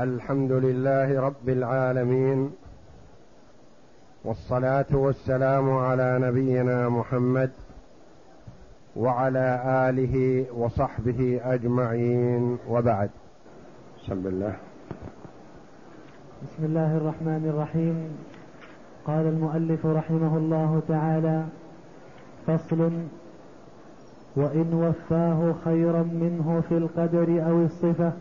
الحمد لله رب العالمين والصلاة والسلام على نبينا محمد وعلى آله وصحبه أجمعين وبعد. بسم الله. بسم الله الرحمن الرحيم. قال المؤلف رحمه الله تعالى فصل وإن وفاه خيرا منه في القدر أو الصفة.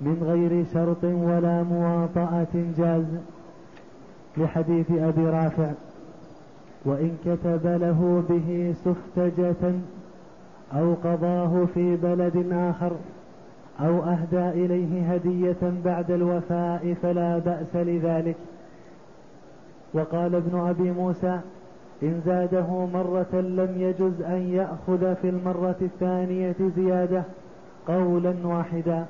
من غير شرط ولا مواطأة جاز لحديث أبي رافع. وإن كتب له به سفتجة أو قضاه في بلد آخر أو أهدى إليه هدية بعد الوفاء فلا بأس لذلك. وقال ابن أبي موسى إن زاده مرة لم يجز أن يأخذ في المرة الثانية زيادة قولا واحدا.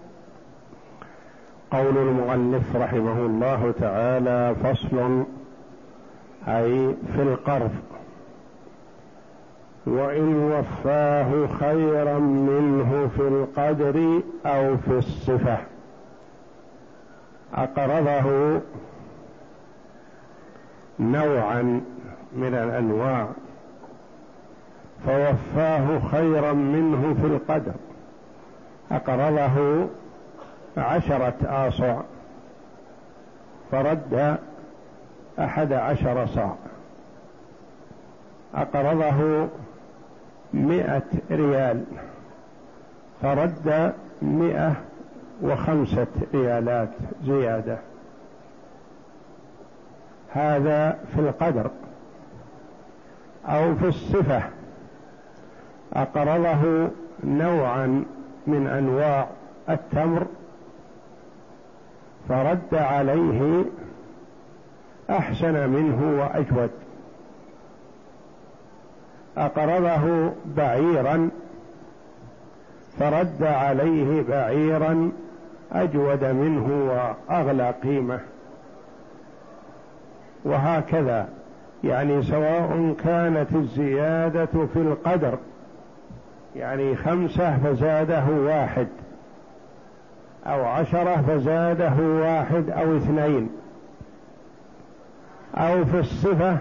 قول المؤلف رحمه الله تعالى فصل أي في القرض. وإن وفاه خيرا منه في القدر أو في الصفة. أقرضه نوعا من الأنواع. فوفاه خيرا منه في القدر. أقرضه عشرة آصع. فرد أحد عشر صاع أقرضه مئة ريال. فرد مئة وخمسة ريالات زيادة. هذا في القدر. أو في الصفة. أقرضه نوعا من أنواع التمر. فرد عليه أحسن منه وأجود. اقرضه بعيرا فرد عليه بعيرا أجود منه وأغلى قيمة. وهكذا يعني سواء كانت الزيادة في القدر يعني خمسة فزاده واحد. أو عشرة فزاده واحد أو اثنين. أو في الصفة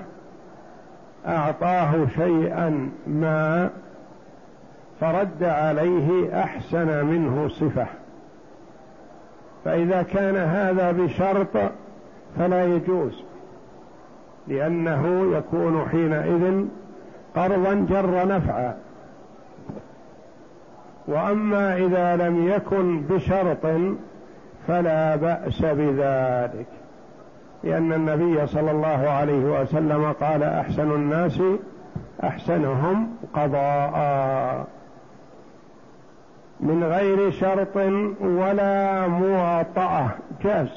أعطاه شيئا ما فرد عليه أحسن منه صفة. فإذا كان هذا بشرط فلا يجوز لأنه يكون حينئذ قرضا جر نفعا. وأما إذا لم يكن بشرط فلا بأس بذلك لأن النبي صلى الله عليه وسلم قال أحسن الناس أحسنهم قضاء من غير شرط ولا مواطأة جاز.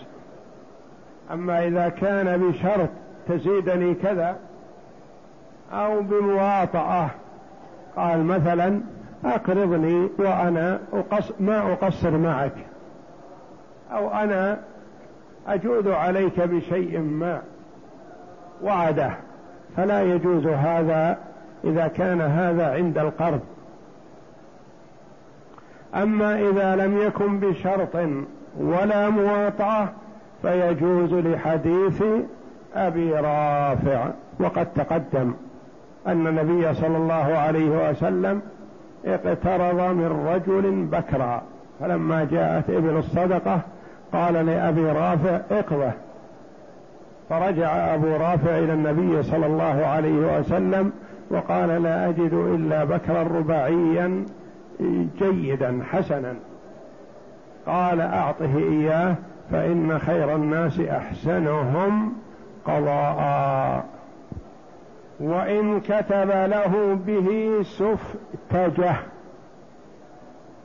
أما إذا كان بشرط تزيدني كذا أو بمواطأة قال مثلا أقرضني وأنا أقص ما أقصر معك. أو أنا أجود عليك بشيء ما وعده. فلا يجوز هذا إذا كان هذا عند القرض. أما إذا لم يكن بشرط ولا مواطعة فيجوز لحديث أبي رافع. وقد تقدم أن النبي صلى الله عليه وسلم اقترض من رجل بكرا. فلما جاءت ابن الصدقة قال لأبي رافع اقضه. فرجع أبو رافع إلى النبي صلى الله عليه وسلم وقال لا أجد إلا بكرا رباعيا جيدا حسنا. قال أعطه إياه فإن خير الناس أحسنهم قضاء. وإن كتب له به سفتجة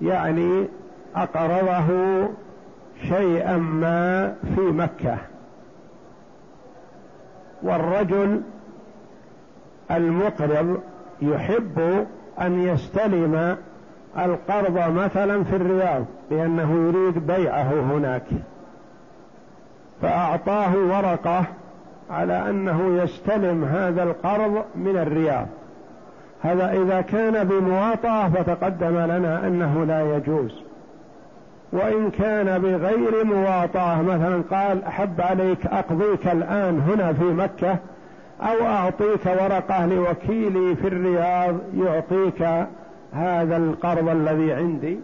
يعني أقرضه شيئا ما في مكة. والرجل المقرض يحب أن يستلم القرض مثلا في الرياض لأنه يريد بيعه هناك. فأعطاه ورقة على أنه يستلم هذا القرض من الرياض. هذا إذا كان بمواطأة فتقدم لنا أنه لا يجوز. وإن كان بغير مواطأة مثلا قال أحب عليك أقضيك الآن هنا في مكة أو أعطيك ورقة لوكيلي في الرياض يعطيك هذا القرض الذي عندي؟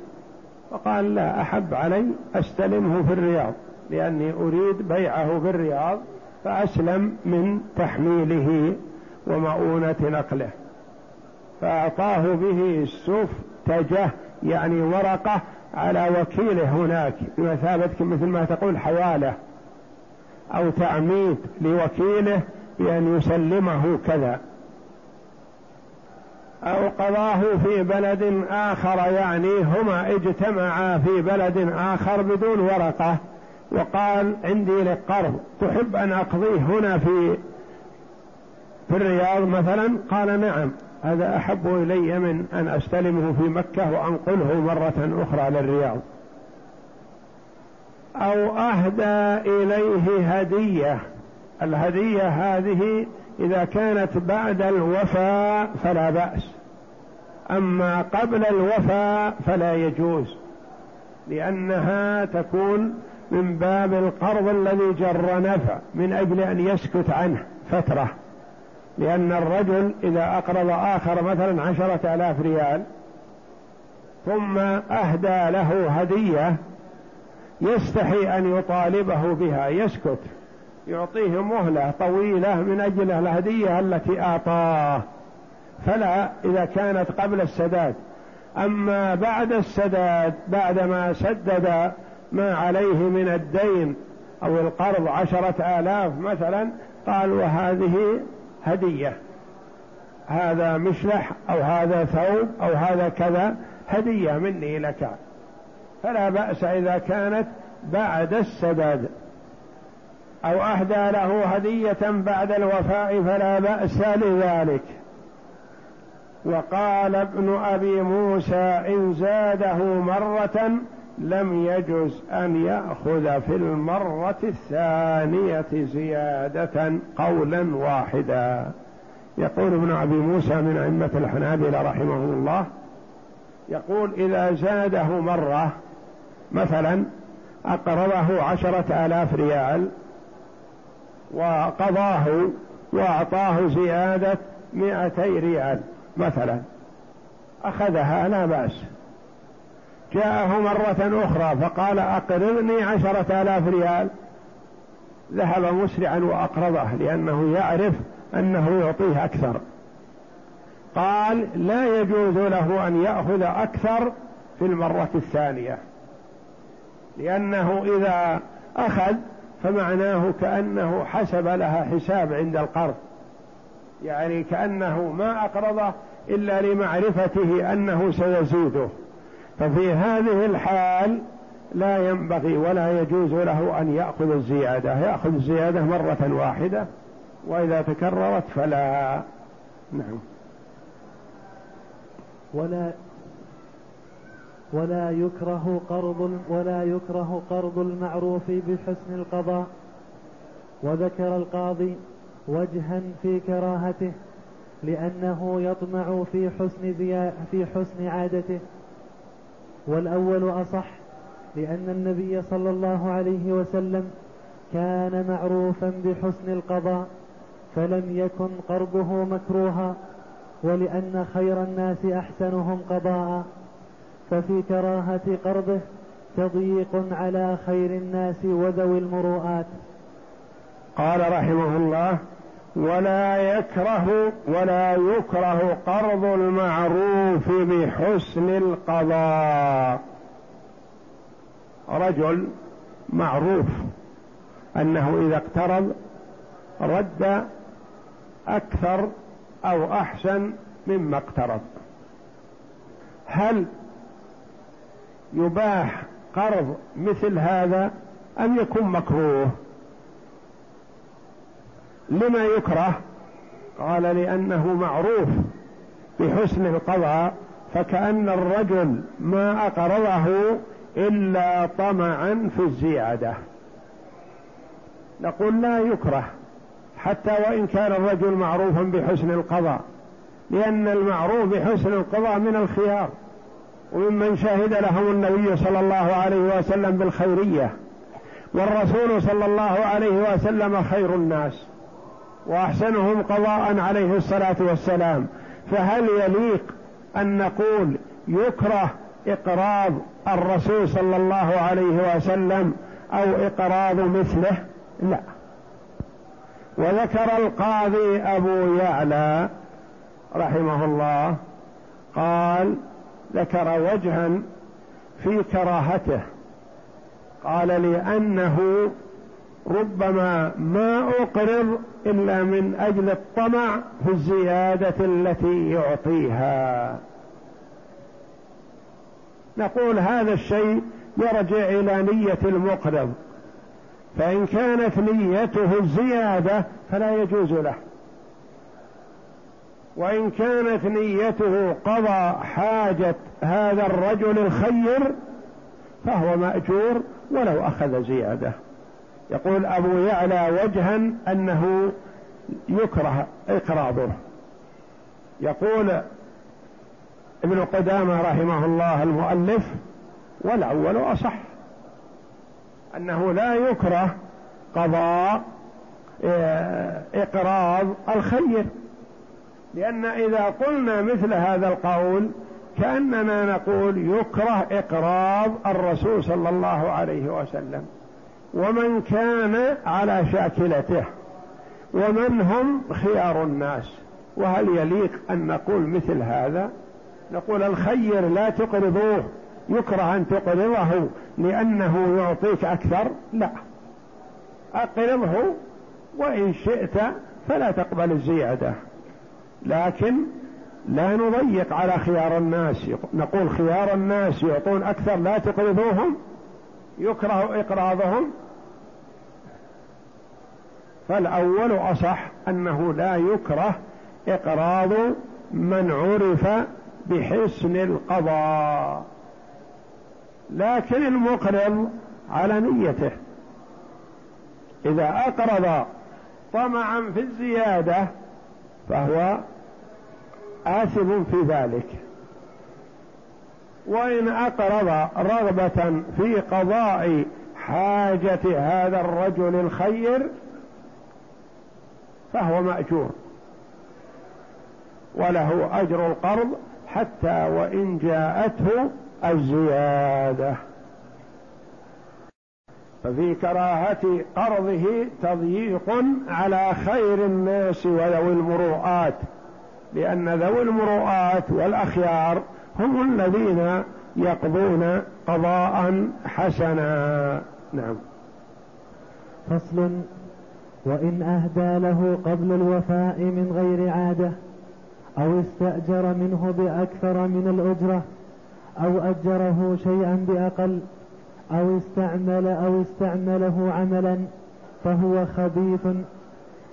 فقال لا أحب علي أستلمه في الرياض لأني أريد بيعه في الرياض. فأسلم من تحميله ومؤونة نقله. فأعطاه به السفتجة يعني ورقة على وكيله هناك بمثابة مثل ما تقول حوالة أو تعميد لوكيله بأن يسلمه كذا. أو قضاه في بلد آخر يعني هما اجتمعا في بلد آخر بدون ورقة. وقال عندي لك قرض تحب أن أقضيه هنا في في الرياض مثلا؟ قال نعم. هذا أحب إلي من أن أستلمه في مكة وأنقله مرة أخرى للرياض. أو أهدى إليه هدية. الهدية هذه إذا كانت بعد الوفاء فلا بأس. أما قبل الوفاء فلا يجوز لأنها تكون من باب القرض الذي جر نفع من أجل أن يسكت عنه فترة. لأن الرجل إذا أقرض آخر مثلا عشرة آلاف ريال ثم أهدى له هدية يستحي أن يطالبه بها يسكت. يعطيه مهلة طويلة من أجل الهدية التي أعطاه. فلا إذا كانت قبل السداد. أما بعد السداد بعدما سدد ما عليه من الدين أو القرض عشرة آلاف مثلا قال وهذه هدية. هذا مشلح أو هذا ثوب أو هذا كذا هدية مني لك. فلا بأس إذا كانت بعد السداد. أو أهدى له هدية بعد الوفاء فلا بأس لذلك. وقال ابن أبي موسى إن زاده مرة لم يجز أن يأخذ في المرة الثانية زيادة قولا واحدا. يقول ابن أبي موسى من أئمة الحنابلة رحمه الله يقول إذا زاده مرة مثلا أقرضه عشرة آلاف ريال وقضاه وأعطاه زيادة مئتي ريال مثلا أخذها لا بأس. جاءه مرة أخرى فقال أقرضني عشرة آلاف ريال. ذهب مسرعا وأقرضه لأنه يعرف أنه يعطيه أكثر. قال لا يجوز له أن يأخذ أكثر في المرة الثانية لأنه إذا أخذ فمعناه كأنه حسب لها حساب عند القرض يعني كأنه ما أقرضه إلا لمعرفته أنه سيزيده. ففي هذه الحال لا ينبغي ولا يجوز له أن يأخذ الزيادة. يأخذ الزيادة مرة واحدة وإذا تكررت فلا. نعم. ولا ولا يكره قرض ولا يكره قرض المعروف بحسن القضاء. وذكر القاضي وجها في كراهته لأنه يطمع في حسن في حسن عادته. والأول أصح لأن النبي صلى الله عليه وسلم كان معروفا بحسن القضاء فلم يكن قرضه مكروها ولأن خير الناس أحسنهم قضاء. ففي كراهة قرضه تضييق على خير الناس وذوي المروءات. قال رحمه الله ولا يكره ولا يكره قرض المعروف بحسن القضاء. رجل معروف أنه إذا اقترض رد أكثر أو أحسن مما اقترض. هل يباح قرض مثل هذا أم يكون مكروه؟ لما يكره قال لأنه معروف بحسن القضاء فكأن الرجل ما أقرضه إلا طمعا في الزيادة. نقول لا يكره حتى وإن كان الرجل معروفا بحسن القضاء لأن المعروف بحسن القضاء من الخيار. وممن شهد لهم النبي صلى الله عليه وسلم بالخيرية والرسول صلى الله عليه وسلم خير الناس. وأحسنهم قضاء عليه الصلاة والسلام. فهل يليق أن نقول يكره اقراض الرسول صلى الله عليه وسلم أو اقراض مثله؟ لا. وذكر القاضي أبو يعلى رحمه الله قال ذكر وجها في كراهته. قال لأنه ربما ما أقرض إلا من أجل الطمع في الزيادة التي يعطيها. نقول هذا الشيء يرجع إلى نية المقرض. فإن كانت نيته الزيادة فلا يجوز له. وإن كانت نيته قضى حاجة هذا الرجل الخير فهو مأجور ولو أخذ زيادة. يقول أبو يعلى وجها أنه يكره إقراضه يقول ابن قدامة رحمه الله المؤلف والأول أصح أنه لا يكره قضاء آه، إقراض الخير. لأن إذا قلنا مثل هذا القول كأننا نقول يكره إقراض الرسول صلى الله عليه وسلم. ومن كان على شاكلته ومن هم خيار الناس. وهل يليق أن نقول مثل هذا؟ نقول الخير لا تقرضوه يكره أن تقرضه لأنه يعطيك أكثر؟ لا. أقرضه وإن شئت فلا تقبل الزيادة. لكن لا نضيق على خيار الناس. نقول خيار الناس يعطون أكثر لا تقرضوهم يكره إقراضهم فالأول أصح أنه لا يكره إقراض من عرف بحسن القضاء. لكن المقرض على نيته. إذا أقرض طمعا في الزيادة فهو آثم في ذلك. وإن أقرض رغبة في قضاء حاجة هذا الرجل الخير فهو مأجور. وله أجر القرض حتى وإن جاءته الزيادة. ففي كراهة قرضه تضييق على خير الناس وذوي المروءات لأن ذوي المروءات والأخيار هم الذين يقضون قضاء حسنا. نعم. فصل وإن أهدى له قبل الوفاء من غير عادة أو استأجر منه بأكثر من الأجرة أو أجره شيئا بأقل أو استعمل أو استعمله عملا فهو خبيث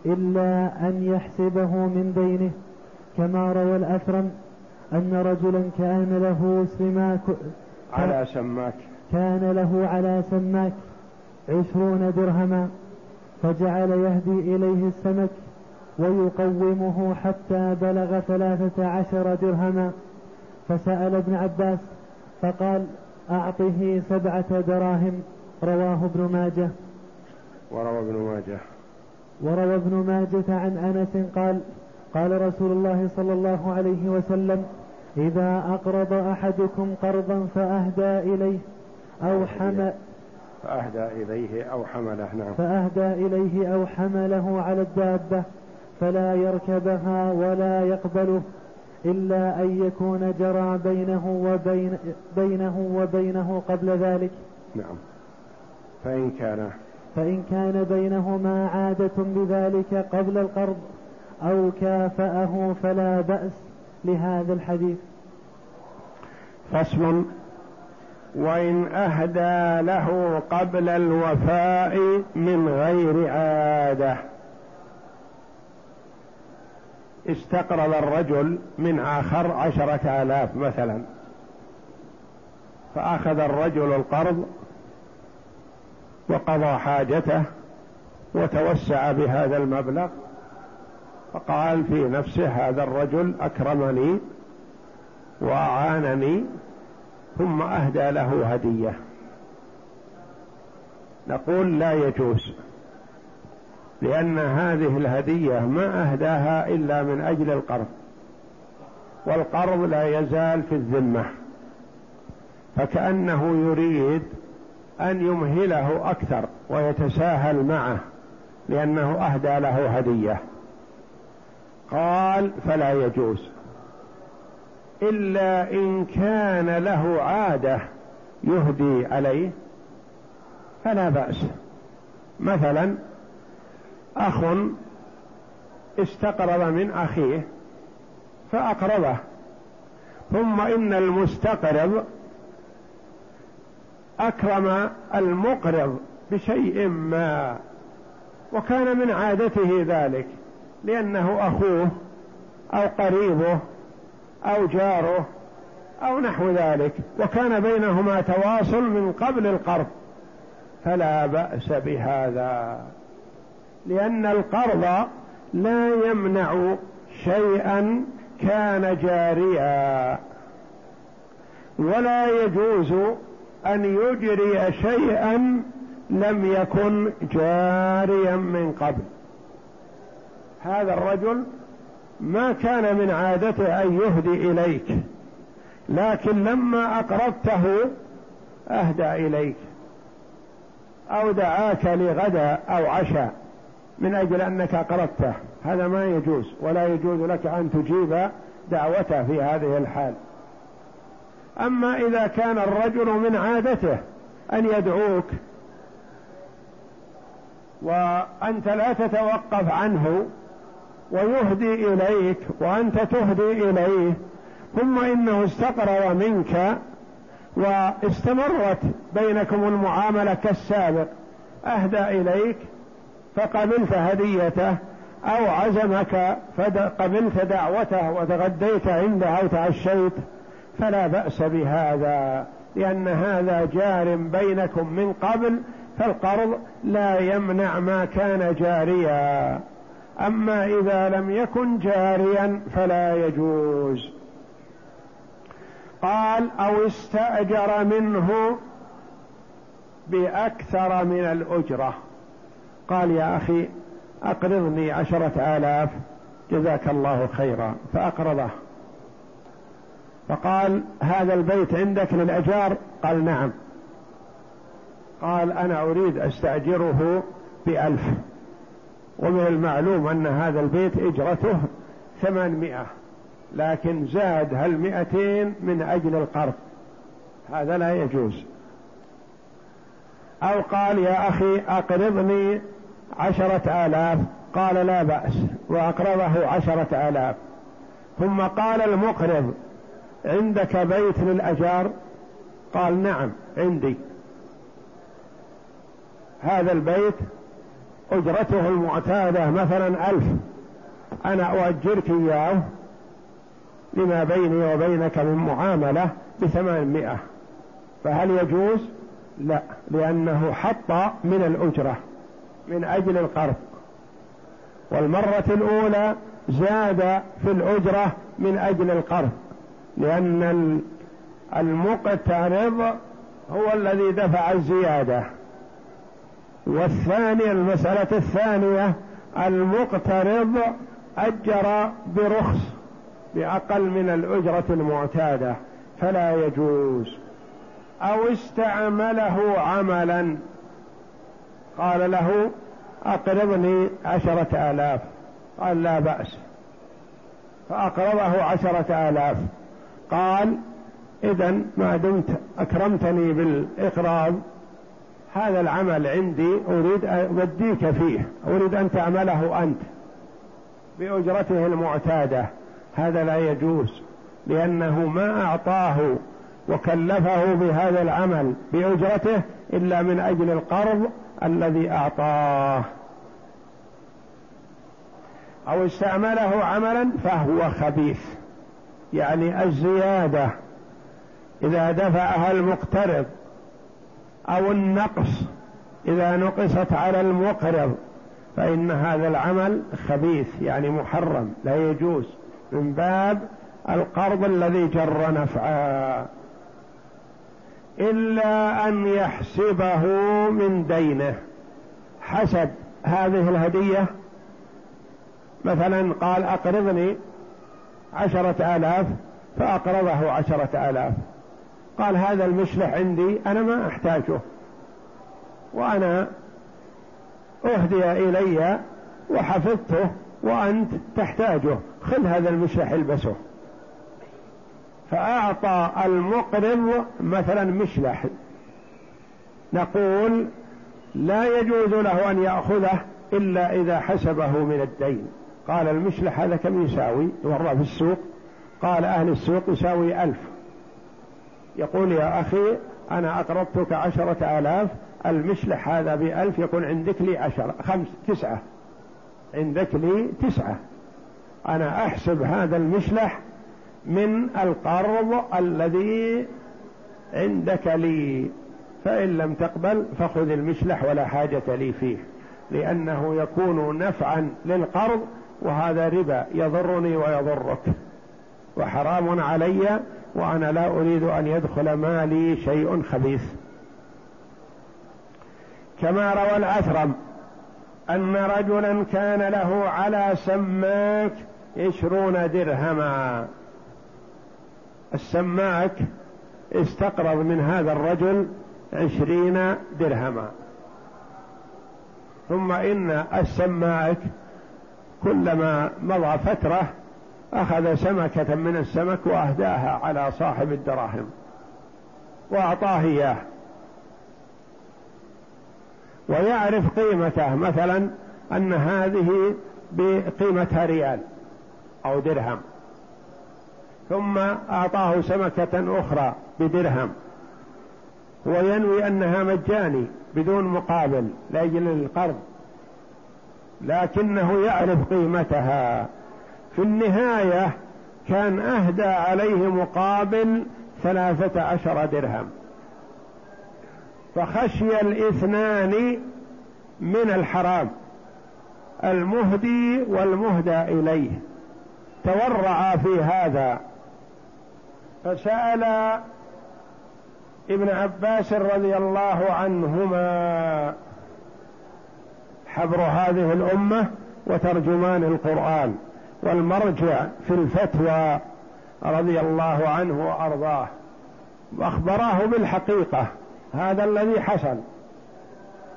إلا أن يحسبه من دينه كما روى الأثرم أن رجلا كان له سماك على سماك. كان له على سماك عشرون درهما. فجعل يهدي إليه السمك ويقومه حتى بلغ ثلاثة عشر درهما. فسأل ابن عباس فقال أعطه سبعة دراهم رواه ابن ماجه. وروى ابن ماجه. وروى ابن ماجة عن أنس قال قال رسول الله صلى الله عليه وسلم إذا أقرض أحدكم قرضا فأهدى إليه أو حمل فأهدى إليه أو حمله نعم. فأهدى إليه أو حمله على الدابة فلا يركبها ولا يقبله إلا أن يكون جرى بينه وبين بينه وبينه قبل ذلك. نعم. فإن كان. فإن كان بينهما عادة بذلك قبل القرض أو كافأه فلا بأس لهذا الحديث. فصل وإن أهدى له قبل الوفاء من غير عادة. استقرض الرجل من آخر عشرة آلاف مثلا. فأخذ الرجل القرض وقضى حاجته وتوسع بهذا المبلغ. فقال في نفسه هذا الرجل أكرمني وأعانني ثم أهدى له هدية. نقول لا يجوز لأن هذه الهدية ما أهداها إلا من أجل القرض والقرض لا يزال في الذمة. فكأنه يريد أن يمهله أكثر ويتساهل معه لأنه أهدى له هدية. قال فلا يجوز. إلا إن كان له عادة يهدي عليه فلا بأس. مثلا أخ استقرض من أخيه فأقرضه ثم إن المستقرض أكرم المقرض بشيء ما وكان من عادته ذلك لأنه أخوه أو قريبه أو جاره أو نحو ذلك وكان بينهما تواصل من قبل القرض فلا بأس بهذا لأن القرض لا يمنع شيئا كان جاريا ولا يجوز أن يجري شيئا لم يكن جاريا من قبل. هذا الرجل ما كان من عادته أن يهدي إليك لكن لما أقرضته أهدى إليك أو دعاك لغدا أو عشاء من أجل أنك أقرضته. هذا ما يجوز ولا يجوز لك أن تجيب دعوته في هذه الحال. أما إذا كان الرجل من عادته أن يدعوك وأنت لا تتوقف عنه ويهدي إليك وأنت تهدي إليه ثم إنه استقرض منك واستمرت بينكم المعاملة كالسابق. أهدى إليك فقبلت هديته أو عزمك فقبلت دعوته وتغديت عنده أو تعشيت فلا بأس بهذا لأن هذا جار بينكم من قبل فالقرض لا يمنع ما كان جاريا. أما إذا لم يكن جاريا فلا يجوز. قال أو استأجر منه بأكثر من الأجرة. قال يا أخي أقرضني عشرة آلاف جزاك الله خيرا. فأقرضه. فقال هذا البيت عندك للأجار؟ قال نعم. قال أنا أريد أستأجره بألف. ومن المعلوم أن هذا البيت إجرته ثمانمائة لكن زاد هالمئتين من أجل القرض؟ هذا لا يجوز. أو قال يا أخي أقرضني عشرة آلاف قال لا بأس وأقرضه عشرة آلاف. ثم قال المقرض عندك بيت للأجار؟ قال نعم عندي. هذا البيت أجرته المعتادة مثلا ألف. أنا أؤجرك إياه لما بيني وبينك من معاملة بثمانمائة. فهل يجوز؟ لا لأنه حط من الأجرة من أجل القرض. والمرة الأولى زاد في الأجرة من أجل القرض لأن المقترض هو الذي دفع الزيادة. والثانية المسألة الثانية المقترض أجر برخص بأقل من الأجرة المعتادة فلا يجوز. أو استعمله عملا. قال له أقرضني عشرة آلاف. قال لا بأس. فأقرضه عشرة آلاف. قال إذا ما دمت أكرمتني بالإقراض هذا العمل عندي أريد أوديك فيه. أريد أن تعمله أنت. بأجرته المعتادة. هذا لا يجوز. لأنه ما أعطاه وكلفه بهذا العمل بأجرته إلا من أجل القرض الذي أعطاه. أو استعمله عملا فهو خبيث. يعني الزيادة. إذا دفعها المقترض أو النقص. إذا نقصت على المقرض فإن هذا العمل خبيث يعني محرم لا يجوز. من باب القرض الذي جر نفعا إلا أن يحسبه من دينه. حسب هذه الهدية. مثلا قال أقرضني عشرة آلاف فأقرضه عشرة آلاف. قال هذا المشلح عندي أنا ما أحتاجه. وأنا أهدي إلي وحفظته وأنت تحتاجه. خذ هذا المشلح البسه. فأعطى المقرض مثلا مشلح نقول لا يجوز له أن يأخذه إلا إذا حسبه من الدين. قال المشلح هذا كم يساوي؟ ورى في السوق. قال أهل السوق يساوي ألف. يقول يا أخي أنا أقرضتك عشرة آلاف المشلح هذا بألف يكون عندك لي عشرة خمس تسعة. عندك لي تسعة. أنا أحسب هذا المشلح من القرض الذي عندك لي. فإن لم تقبل فخذ المشلح ولا حاجة لي فيه. لأنه يكون نفعا للقرض وهذا ربا يضرني ويضرك. وحرام علي وأنا لا أريد أن يدخل مالي شيء خبيث. كما روى الأثرم أن رجلا كان له على سماك عشرون درهما. السماك استقرض من هذا الرجل عشرين درهما. ثم إن السماك كلما مضى فترة أخذ سمكة من السمك وأهداها على صاحب الدراهم وأعطاه إياه. ويعرف قيمته مثلا أن هذه بقيمتها ريال أو درهم. ثم أعطاه سمكة أخرى بدرهم. وينوي أنها مجاني بدون مقابل لأجل القرض. لكنه يعرف قيمتها. في النهاية كان أهدى عليه مقابل ثلاثة عشر درهم. فخشي الاثنان من الحرام المهدي والمهدى إليه. تورع في هذا. فسأل ابن عباس رضي الله عنهما حبر هذه الأمة وترجمان القرآن. والمرجع في الفتوى رضي الله عنه وأرضاه وأخبراه بالحقيقة هذا الذي حصل.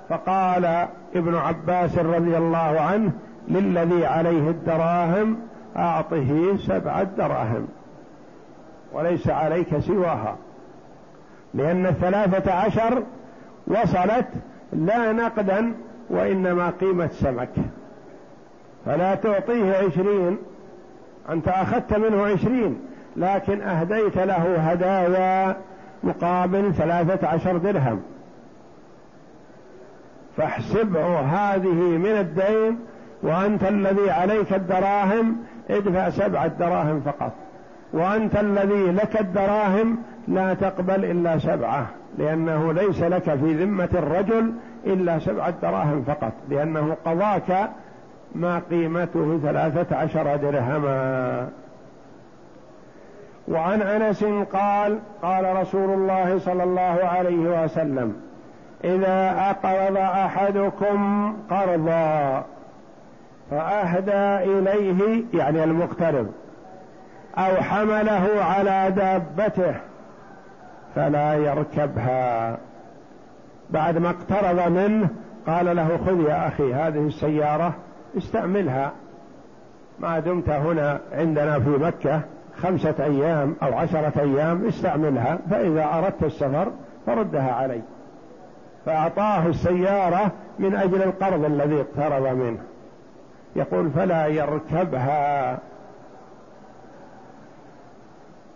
فقال ابن عباس رضي الله عنه للذي عليه الدراهم أعطه سبعة دراهم وليس عليك سواها لأن الثلاثة عشر وصلت لا نقدا وإنما قيمة سمك. فلا تعطيه عشرين. أنت أخذت منه عشرين لكن أهديت له هدايا مقابل ثلاثة عشر درهم. فاحسبه هذه من الدين وأنت الذي عليك الدراهم ادفع سبعة دراهم فقط. وأنت الذي لك الدراهم لا تقبل إلا سبعة لأنه ليس لك في ذمة الرجل إلا سبعة دراهم فقط لأنه قضاك ما قيمته ثلاثة عشر درهما. وعن أنس قال قال رسول الله صلى الله عليه وسلم إذا أقرض أحدكم قرضا فأهدى إليه يعني المقترض أو حمله على دابته فلا يركبها. بعد ما اقترض منه قال له خذ يا أخي هذه السيارة استعملها. ما دمت هنا عندنا في مكة خمسة أيام أو عشرة أيام استعملها فإذا أردت السفر فردها علي. فأعطاه السيارة من أجل القرض الذي اقترض منه. يقول فلا يركبها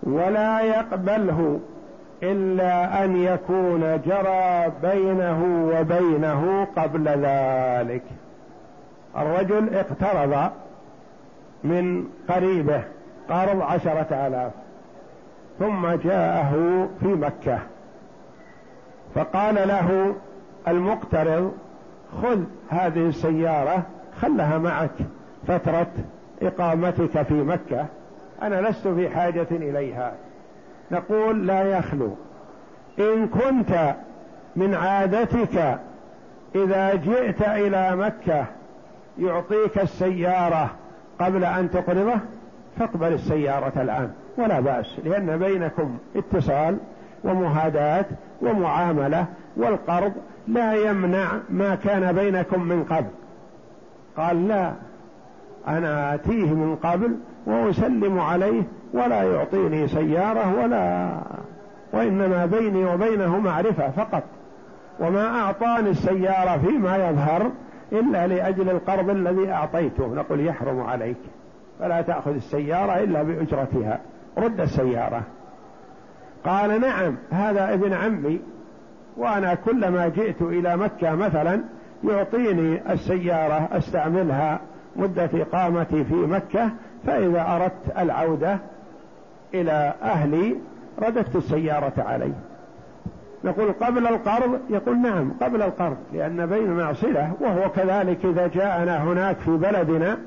ولا يقبله إلا أن يكون جرى بينه وبينه قبل ذلك. الرجل اقترض من قريبه قرض عشرة آلاف ثم جاءه في مكة. فقال له المقترض خذ هذه السيارة خلها معك فترة إقامتك في مكة. أنا لست في حاجة إليها. نقول لا يخلو. إن كنت من عادتك إذا جئت إلى مكة يعطيك السيارة قبل أن تقرضه فاقبل السيارة الآن. ولا بأس لأن بينكم اتصال ومهاداة ومعاملة والقرض لا يمنع ما كان بينكم من قبل. قال لا أنا آتيه من قبل وأسلم عليه ولا يعطيني سيارة ولا وإنما بيني وبينه معرفة فقط. وما أعطاني السيارة فيما يظهر إلا لأجل القرض الذي أعطيته. نقول يحرم عليك. فلا تأخذ السيارة إلا بأجرتها. رد السيارة. قال نعم هذا ابن عمي. وأنا كلما جئت إلى مكة مثلا يعطيني السيارة أستعملها مدة إقامتي في مكة. فإذا أردت العودة إلى أهلي رددت السيارة علي. نقول قبل القرض يقول نعم قبل القرض لأن بيننا صلة وهو كذلك إذا جاءنا هناك في بلدنا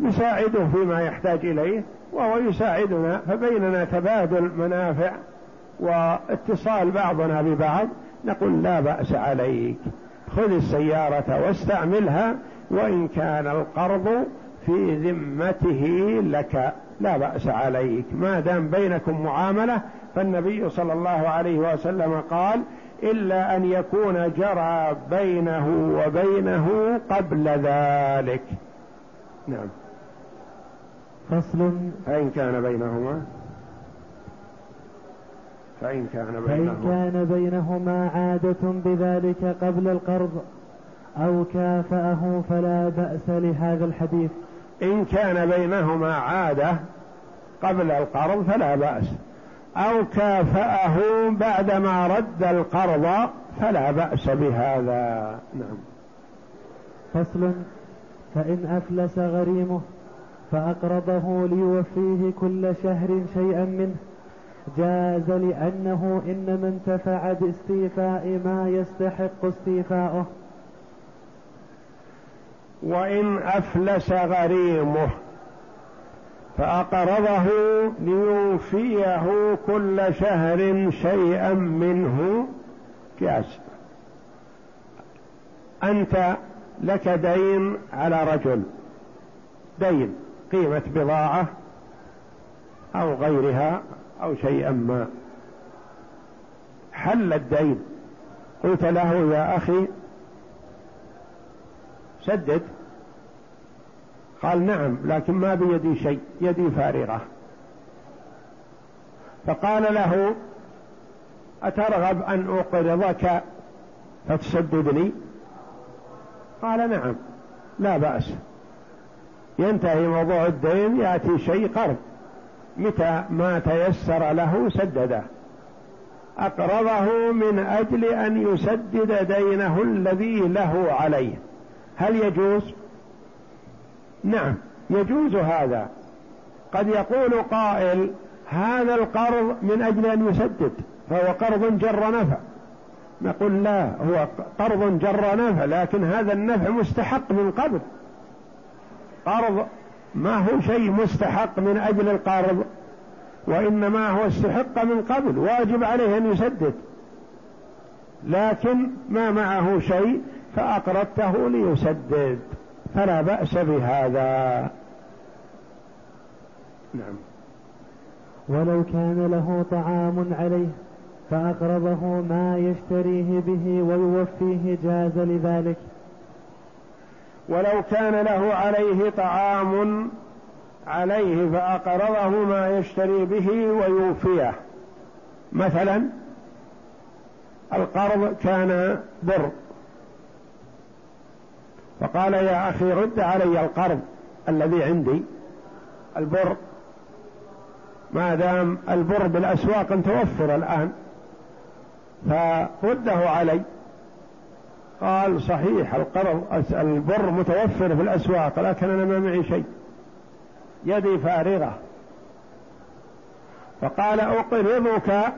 نساعده فيما يحتاج إليه وهو يساعدنا فبيننا تبادل منافع واتصال بعضنا ببعض نقول لا بأس عليك خذ السيارة واستعملها وإن كان القرض في ذمته لك لا بأس عليك. ما دام بينكم معاملة فالنبي صلى الله عليه وسلم قال إلا أن يكون جرى بينه وبينه قبل ذلك. نعم. فصل. فإن كان بينهما. فإن كان بينهما. فإن كان بينهما عادة بذلك قبل القرض أو كافأه فلا بأس لهذا الحديث. إن كان بينهما عادة قبل القرض فلا بأس. أو كافأه بعدما رد القرض فلا بأس بهذا. نعم. فصل. فإن أفلس غريمه فأقرضه ليوفيه كل شهر شيئا منه. جاز لأنه إنما انتفع باستيفاء ما يستحق استيفاؤه. وإن أفلس غريمه فأقرضه ليوفيه كل شهر شيئا منه. كاس أنت لك دين على رجل. دين قيمة بضاعة أو غيرها أو شيئا ما. حل الدين. قلت له يا أخي سدد. قال نعم لكن ما بيدي شيء يدي فارغة. فقال له أترغب أن أقرضك فتسددني؟ قال نعم لا بأس. ينتهي موضوع الدين يأتي شيء قرض. متى ما تيسر له سدده. أقرضه من أجل أن يسدد دينه الذي له عليه. هل يجوز؟ نعم يجوز هذا. قد يقول قائل هذا القرض من أجل أن يسدد فهو قرض جر نفع. نقول لا هو قرض جر نفع لكن هذا النفع مستحق من قبل قرض ما هو شيء مستحق من أجل القرض وإنما هو استحق من قبل واجب عليه أن يسدد. لكن ما معه شيء فأقرضته ليسدد. فلا بأس بهذا. نعم. ولو كان له طعام عليه فأقرضه ما يشتريه به ويوفيه جاز لذلك. ولو كان له عليه طعام عليه فأقرضه ما يشتري به ويوفيه. مثلا القرض كان بر. فقال يا أخي رد علي القرض الذي عندي. البر ما دام البر بالأسواق متوفر الآن. فرده علي. قال صحيح القرض البر متوفر في الأسواق لكن أنا ما معي شيء. يدي فارغة. فقال أقرضك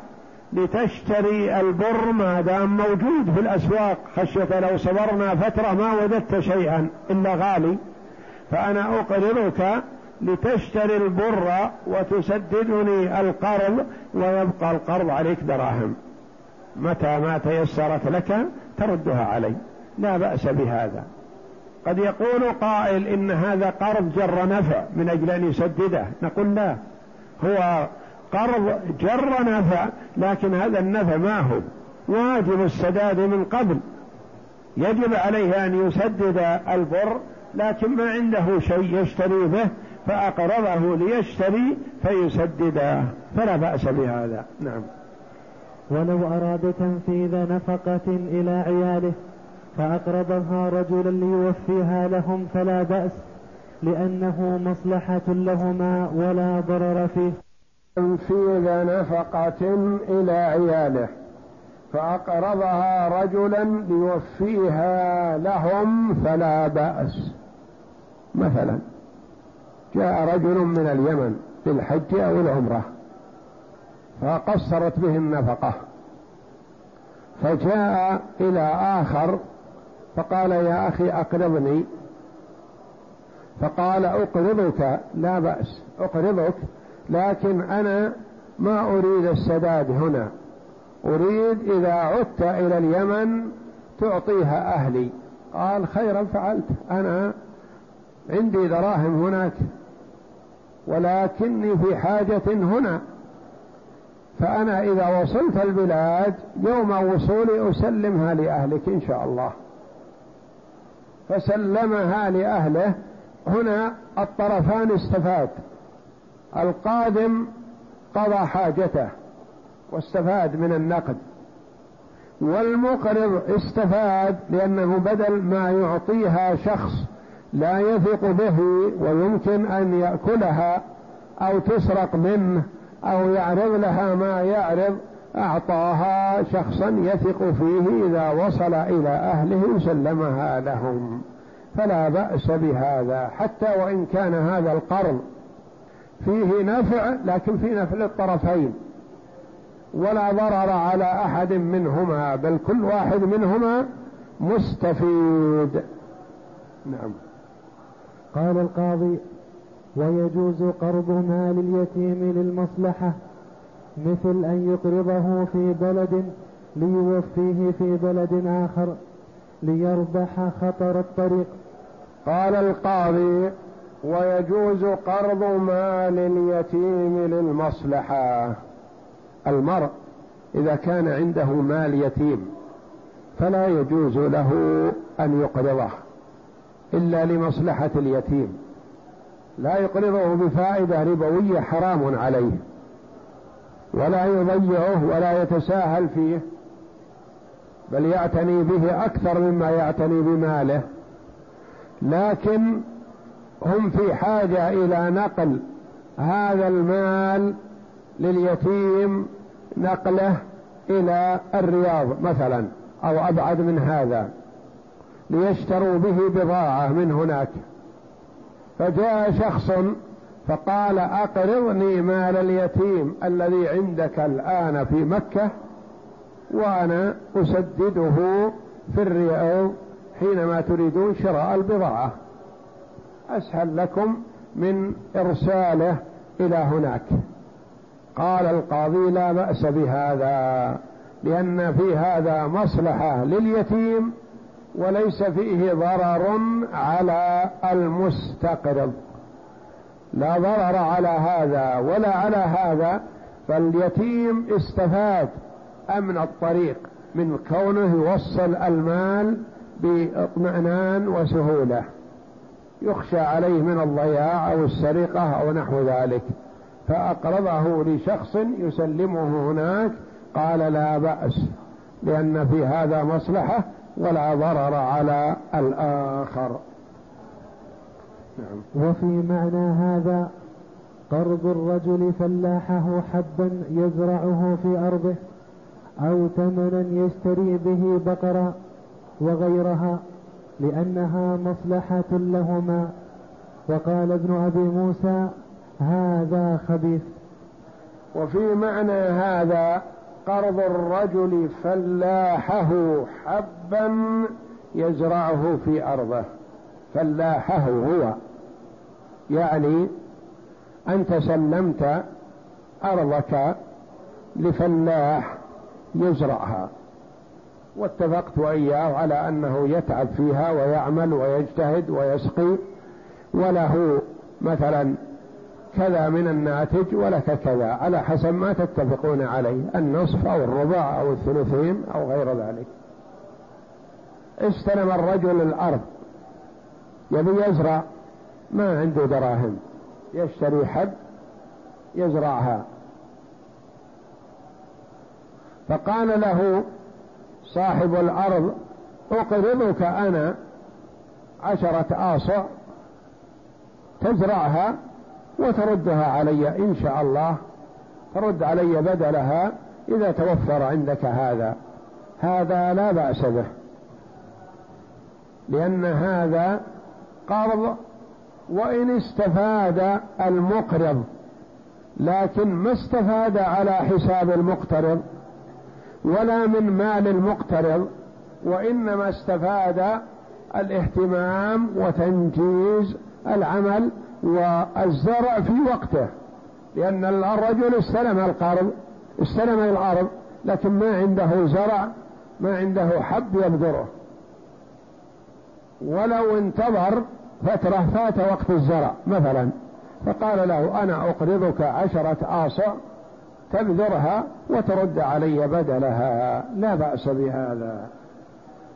لتشتري البر ما دام موجود في الأسواق. خشية لو صبرنا فترة ما وجدت شيئا إلا غالي. فأنا أقرضك لتشتري البر وتسددني القرض ويبقى القرض عليك دراهم. متى ما تيسرت لك تردها علي. لا بأس بهذا. قد يقول قائل إن هذا قرض جر نفع من أجل أن يسدده. نقول لا. هو قرض جر نفع لكن هذا النفع ما هو. واجب السداد من قبل. يجب عليه أن يسدد البر لكن ما عنده شيء يشتري به فأقرضه ليشتري فيسدده. فلا بأس بهذا. نعم. ولو أراد تنفيذ نفقة إلى عياله فأقرضها رجلا ليوفيها لهم فلا بأس لأنه مصلحة لهما ولا ضرر فيه. تنفيذ نفقة إلى عياله فأقرضها رجلا ليوفيها لهم فلا بأس. مثلا جاء رجل من اليمن للحج أو العمرة فقصرت به النفقة فجاء إلى آخر فقال يا أخي أقرضني فقال أقرضك لا بأس أقرضك لكن أنا ما أريد السداد هنا. أريد إذا عدت إلى اليمن تعطيها أهلي. قال خيرا فعلت. أنا عندي دراهم هناك ولكني في حاجة هنا. فأنا إذا وصلت البلاد يوم وصولي أسلمها لأهلك إن شاء الله. فسلمها لأهله. هنا الطرفان استفاد. القادم قضى حاجته واستفاد من النقد والمقرض استفاد لأنه بدل ما يعطيها شخص لا يثق به ويمكن أن يأكلها أو تسرق منه أو يعرض لها ما يعرض أعطاها شخصا يثق فيه إذا وصل إلى أهله سلمها لهم. فلا بأس بهذا حتى وإن كان هذا القرض فيه نفع لكن في نفع للطرفين ولا ضرر على أحد منهما بل كل واحد منهما مستفيد. نعم. قال القاضي ويجوز قرض مال اليتيم للمصلحة مثل أن يقرضه في بلد ليوفيه في بلد آخر ليربح خطر الطريق. قال القاضي ويجوز قرض مال اليتيم للمصلحة. المرء إذا كان عنده مال يتيم فلا يجوز له أن يقرضه إلا لمصلحة اليتيم. لا يقرضه بفائدة ربوية حرام عليه ولا يضيعه ولا يتساهل فيه بل يعتني به أكثر مما يعتني بماله. لكن هم في حاجة إلى نقل هذا المال لليتيم نقله إلى الرياض مثلا أو أبعد من هذا ليشتروا به بضاعة من هناك. فجاء شخص فقال أقرضني مال اليتيم الذي عندك الآن في مكة وأنا أسدده في الرياض حينما تريدون شراء البضاعة. أسهل لكم من إرساله إلى هناك. قال القاضي لا بأس بهذا لأن في هذا مصلحة لليتيم وليس فيه ضرر على المستقرض. لا ضرر على هذا ولا على هذا فاليتيم استفاد أمن الطريق من كونه يوصل المال بإطمئنان وسهولة. يخشى عليه من الضياع أو السرقة أو نحو ذلك فأقرضه لشخص يسلمه هناك قال لا بأس لأن في هذا مصلحة ولا ضرر على الآخر نعم. وفي معنى هذا قرض الرجل فلاحه حبا يزرعه في أرضه أو ثمنا يشتري به بقرا وغيرها لأنها مصلحة لهما. وقال ابن أبي موسى هذا خبيث. وفي معنى هذا قرض الرجل فلاحه حبا يزرعه في أرضه. فلاحه هو. يعني أنت سلمت أرضك لفلاح يزرعها. واتفقت وإياه على أنه يتعب فيها ويعمل ويجتهد ويسقي وله مثلا كذا من الناتج ولك كذا على حسب ما تتفقون عليه النصف أو الربع أو الثلثين أو غير ذلك. استلم الرجل الأرض يبي يزرع ما عنده دراهم يشتري حب يزرعها. فقال له صاحب الأرض أقرضك أنا عشرة آصع تزرعها وتردها علي. إن شاء الله ترد علي بدلها إذا توفر عندك هذا. هذا لا بأس به لأن هذا قرض وإن استفاد المقرض لكن ما استفاد على حساب المقترض. ولا من مال المقترض وإنما استفاد الاهتمام وتنجيز العمل والزرع في وقته. لأن الرجل استلم القرض استلم الأرض لكن ما عنده زرع ما عنده حب يبذره. ولو انتظر فترة فات وقت الزرع مثلا فقال له أنا أقرضك عشرة آصع تبذرها وترد علي بدلها. لا بأس بهذا.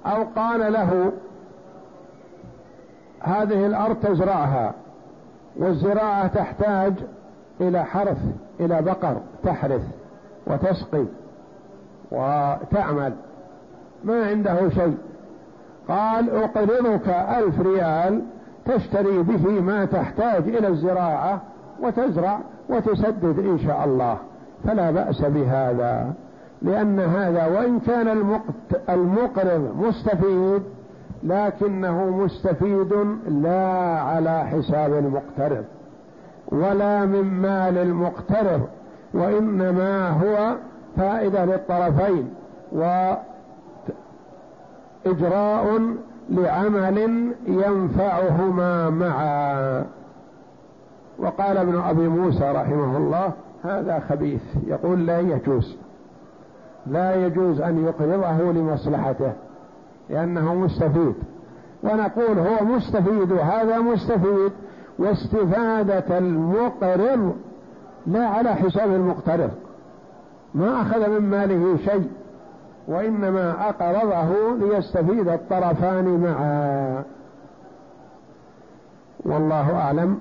أو قال له هذه الأرض تزرعها والزراعة تحتاج إلى حرث إلى بقر تحرث وتسقي وتعمل. ما عنده شيء. قال أقرضك ألف ريال تشتري به ما تحتاج إلى الزراعة وتزرع وتسدد إن شاء الله. فلا بأس بهذا لأن هذا وإن كان المقرض مستفيد لكنه مستفيد لا على حساب المقترض ولا من مال المقترض وإنما هو فائدة للطرفين وإجراء لعمل ينفعهما معا. وقال ابن أبي موسى رحمه الله هذا خبيث. يقول لا يجوز. لا يجوز أن يقرضه لمصلحته لأنه مستفيد. ونقول هو مستفيد وهذا مستفيد واستفادة المقرض لا على حساب المقترض. ما أخذ من ماله شيء وإنما أقرضه ليستفيد الطرفان معا. والله أعلم.